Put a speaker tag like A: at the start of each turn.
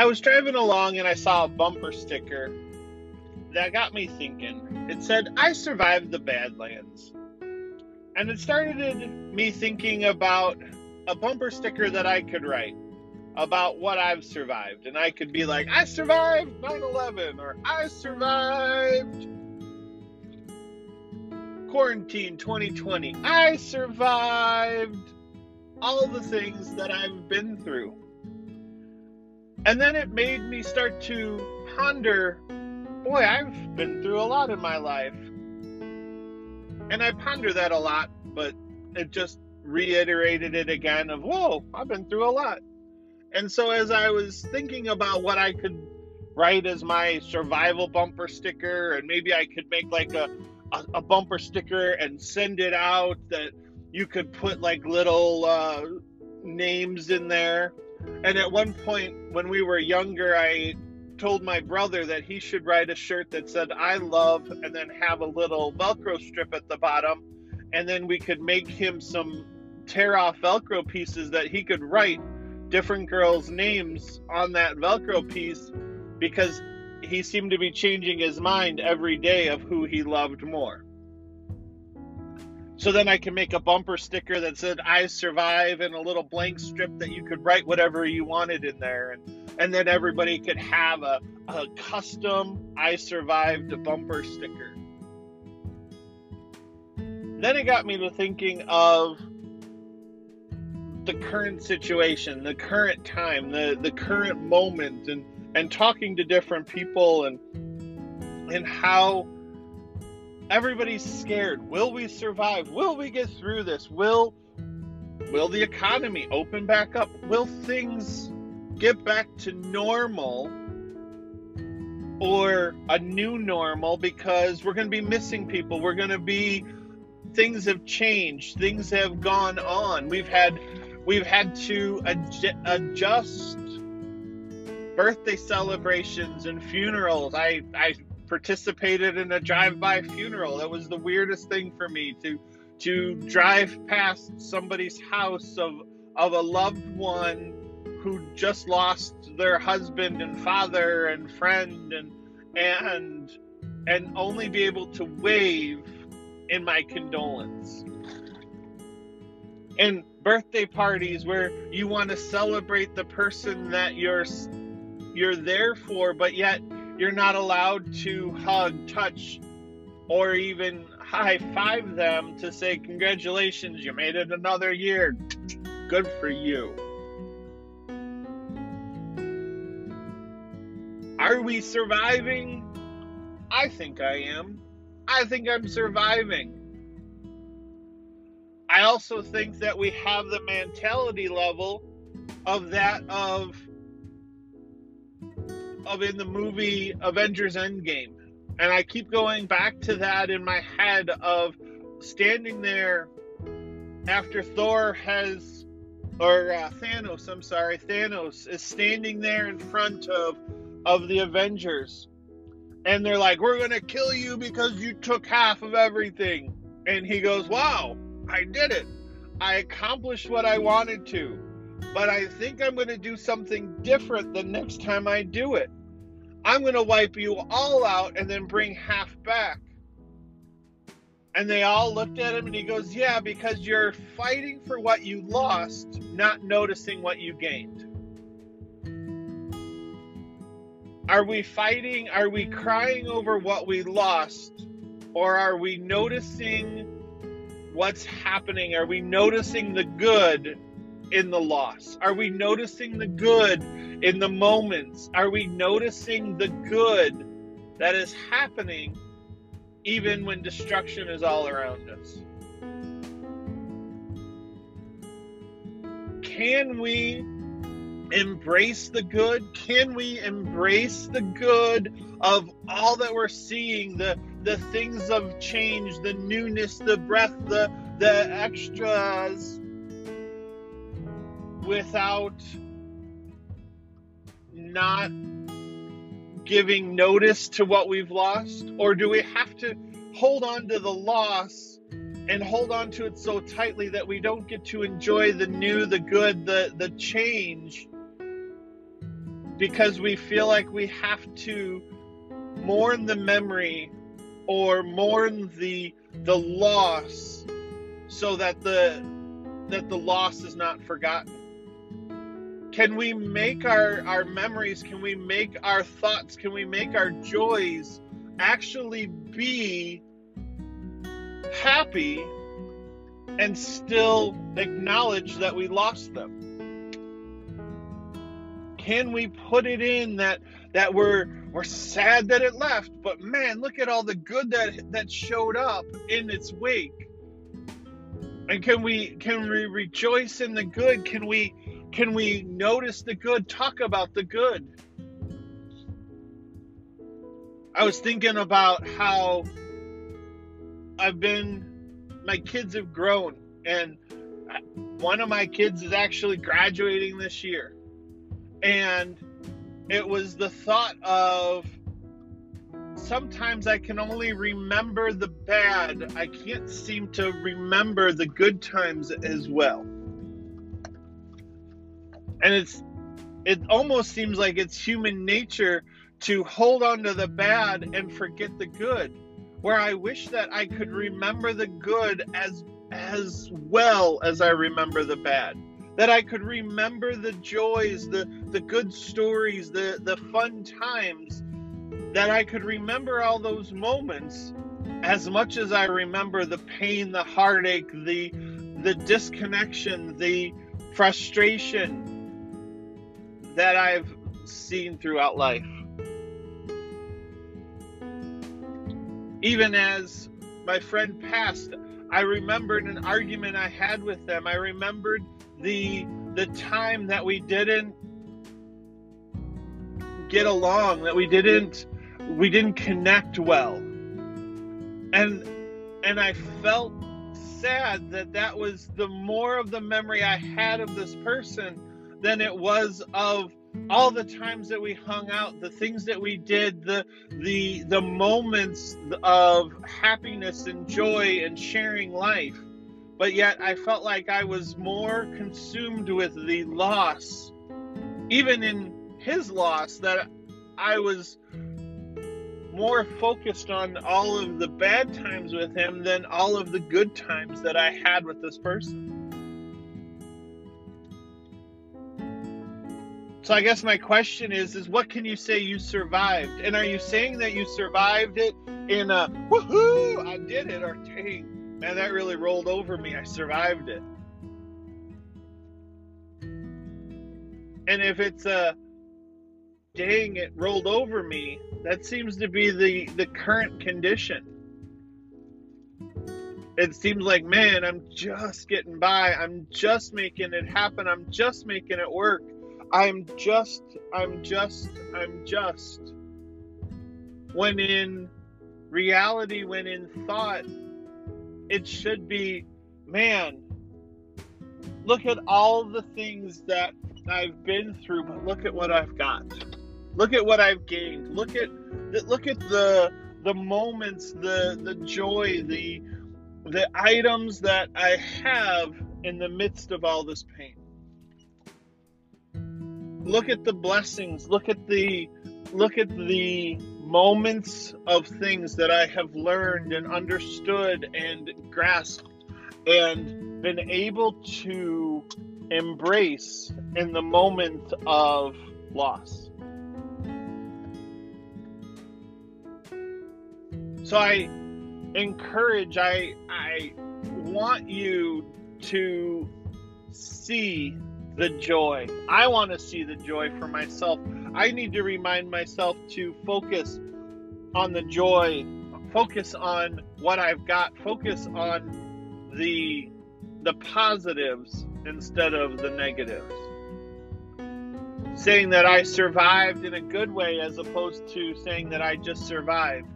A: I was driving along and I saw a bumper sticker that got me thinking. It said, I survived the Badlands. And it started me thinking about a bumper sticker that I could write about what I've survived. And I could be like, I survived 9 11, or I survived quarantine 2020. I survived all the things that I've been through. And then it made me start to ponder boy, I've been through a lot in my life. And I ponder that a lot, but it just reiterated it again of, whoa, I've been through a lot. And so as I was thinking about what I could write as my survival bumper sticker, and maybe I could make like a, a, a bumper sticker and send it out that you could put like little uh, names in there. And at one point when we were younger, I told my brother that he should write a shirt that said I love and then have a little velcro strip at the bottom and then we could make him some tear off velcro pieces that he could write different girls names on that velcro piece because he seemed to be changing his mind every day of who he loved more. So then I can make a bumper sticker that said I survive and a little blank strip that you could write whatever you wanted in there and and then everybody could have a, a custom I survived bumper sticker. Then it got me to thinking of the current situation, the current time, the, the current moment and and talking to different people and and how everybody's scared. Will we survive? Will we get through this? Will will the economy open back up? Will things get back to normal or a new normal because we're going to be missing people. We're going to be things have changed. Things have gone on. We've had we've had to adjust birthday celebrations and funerals. I I participated in a drive-by funeral. That was the weirdest thing for me to to drive past somebody's house of of a loved one who just lost their husband and father and friend and and and only be able to wave in my condolence. And birthday parties where you want to celebrate the person that you're you're there for but yet you're not allowed to hug, touch or even high five them to say congratulations, you made it another year. Good for you. Are we surviving? I think I am. I think I'm surviving. I also think that we have the mentality level of that of of in the movie Avengers Endgame. And I keep going back to that in my head of standing there after Thor has or uh, Thanos, I'm sorry, Thanos is standing there in front of of the Avengers. And they're like, We're going to kill you because you took half of everything. And he goes, Wow, I did it. I accomplished what I wanted to. But I think I'm going to do something different the next time I do it. I'm going to wipe you all out and then bring half back. And they all looked at him and he goes, Yeah, because you're fighting for what you lost, not noticing what you gained. Are we fighting? Are we crying over what we lost? Or are we noticing what's happening? Are we noticing the good in the loss? Are we noticing the good in the moments? Are we noticing the good that is happening even when destruction is all around us? Can we embrace the good? Can we embrace the good of all that we're seeing, the the things of change, the newness, the breath, the the extras without not giving notice to what we've lost? Or do we have to hold on to the loss and hold on to it so tightly that we don't get to enjoy the new, the good, the, the change because we feel like we have to mourn the memory or mourn the the loss so that the that the loss is not forgotten can we make our our memories? Can we make our thoughts? Can we make our joys actually be happy and still acknowledge that we lost them? Can we put it in that that we're we're sad that it left but man look at all the good that that showed up in its wake. And can we can we rejoice in the good? Can we can we notice the good talk about the good i was thinking about how i've been my kids have grown and one of my kids is actually graduating this year and it was the thought of sometimes I can only remember the bad. I can't seem to remember the good times as well. And it's it almost seems like it's human nature to hold on to the bad and forget the good. Where I wish that I could remember the good as as well as I remember the bad that I could remember the joys, the, the good stories, the, the fun times, that I could remember all those moments as much as I remember the pain, the heartache, the, the disconnection, the frustration that I've seen throughout life. Even as my friend passed, I remembered an argument I had with them. I remembered the the time that we didn't get along, that we didn't we didn't connect well. And and I felt sad that that was the more of the memory I had of this person than it was of all the times that we hung out, the things that we did, the the the moments of happiness and joy and sharing life but yet I felt like I was more consumed with the loss, even in his loss, that I was more focused on all of the bad times with him than all of the good times that I had with this person. So I guess my question is is what can you say you survived? And are you saying that you survived it in a woohoo, I did it or dang, Man, that really rolled over me. I survived it. And if it's a dang, it rolled over me, that seems to be the, the current condition. It seems like, man, I'm just getting by. I'm just making it happen. I'm just making it work. I'm just, I'm just, I'm just. When in reality, when in thought, it should be, man, look at all the things that I've been through, but look at what I've got. Look at what I've gained. Look at look at the the moments, the the joy, the the items that I have in the midst of all this pain. Look at the blessings. Look at the look at the moments of things that I have learned and understood and grasped and been able to embrace in the moment of loss. So I encourage, I, I want you to see the joy. I want to see the joy for myself. I need to remind myself to focus on the joy, focus on what I've got, focus on the the positives instead of the negatives. Saying that I survived in a good way as opposed to saying that I just survived.